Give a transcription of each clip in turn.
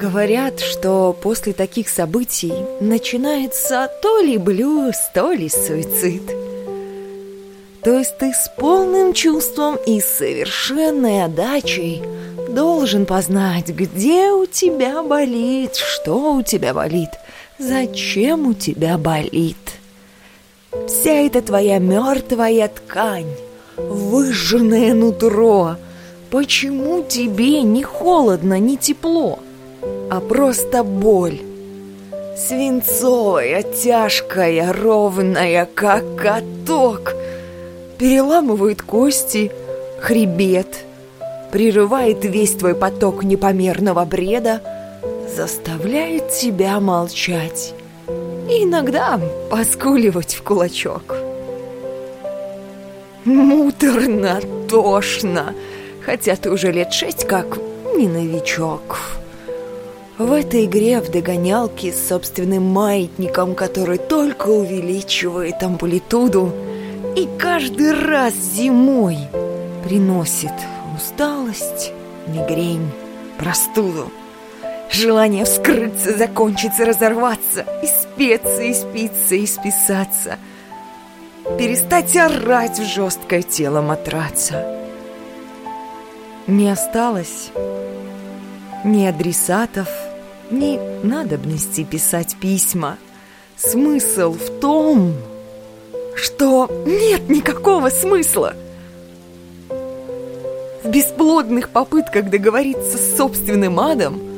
Говорят, что после таких событий начинается то ли блюз, то ли суицид. То есть ты с полным чувством и совершенной отдачей должен познать, где у тебя болит, что у тебя болит, зачем у тебя болит. Вся эта твоя мертвая ткань, выжженное нутро, почему тебе не холодно, не тепло, а просто боль? Свинцовая, тяжкая, ровная, как каток, переламывает кости, хребет, прерывает весь твой поток непомерного бреда, заставляет тебя молчать и иногда поскуливать в кулачок. Муторно, тошно, хотя ты уже лет шесть как не новичок. В этой игре в догонялки с собственным маятником, который только увеличивает амплитуду и каждый раз зимой приносит усталость, мигрень, простуду. Желание вскрыться, закончиться, разорваться, и спеться, и спиться, и списаться. Перестать орать в жесткое тело матраца. Не осталось ни адресатов, ни надобности писать письма. Смысл в том, что нет никакого смысла. В бесплодных попытках договориться с собственным адом –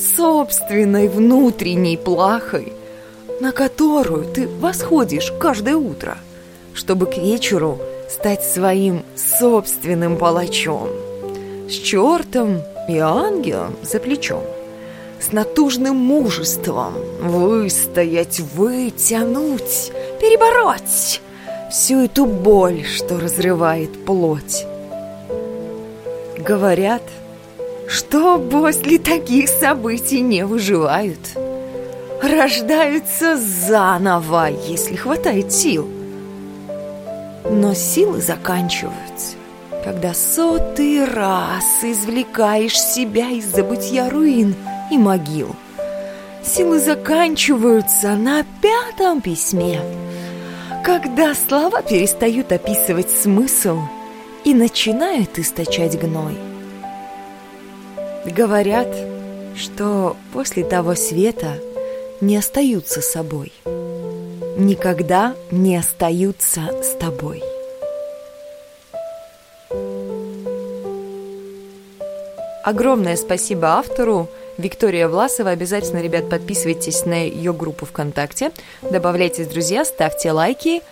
собственной внутренней плахой, на которую ты восходишь каждое утро, чтобы к вечеру стать своим собственным палачом, с чертом и ангелом за плечом, с натужным мужеством выстоять, вытянуть, перебороть всю эту боль, что разрывает плоть. Говорят – что после таких событий не выживают. Рождаются заново, если хватает сил. Но силы заканчиваются, когда сотый раз извлекаешь себя из забытья руин и могил. Силы заканчиваются на пятом письме, когда слова перестают описывать смысл и начинают источать гной. Говорят, что после того света не остаются собой. Никогда не остаются с тобой. Огромное спасибо автору Виктория Власова. Обязательно, ребят, подписывайтесь на ее группу ВКонтакте, добавляйтесь, друзья, ставьте лайки.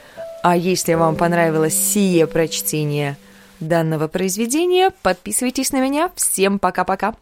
А если вам понравилось сие прочтение – данного произведения. Подписывайтесь на меня. Всем пока-пока.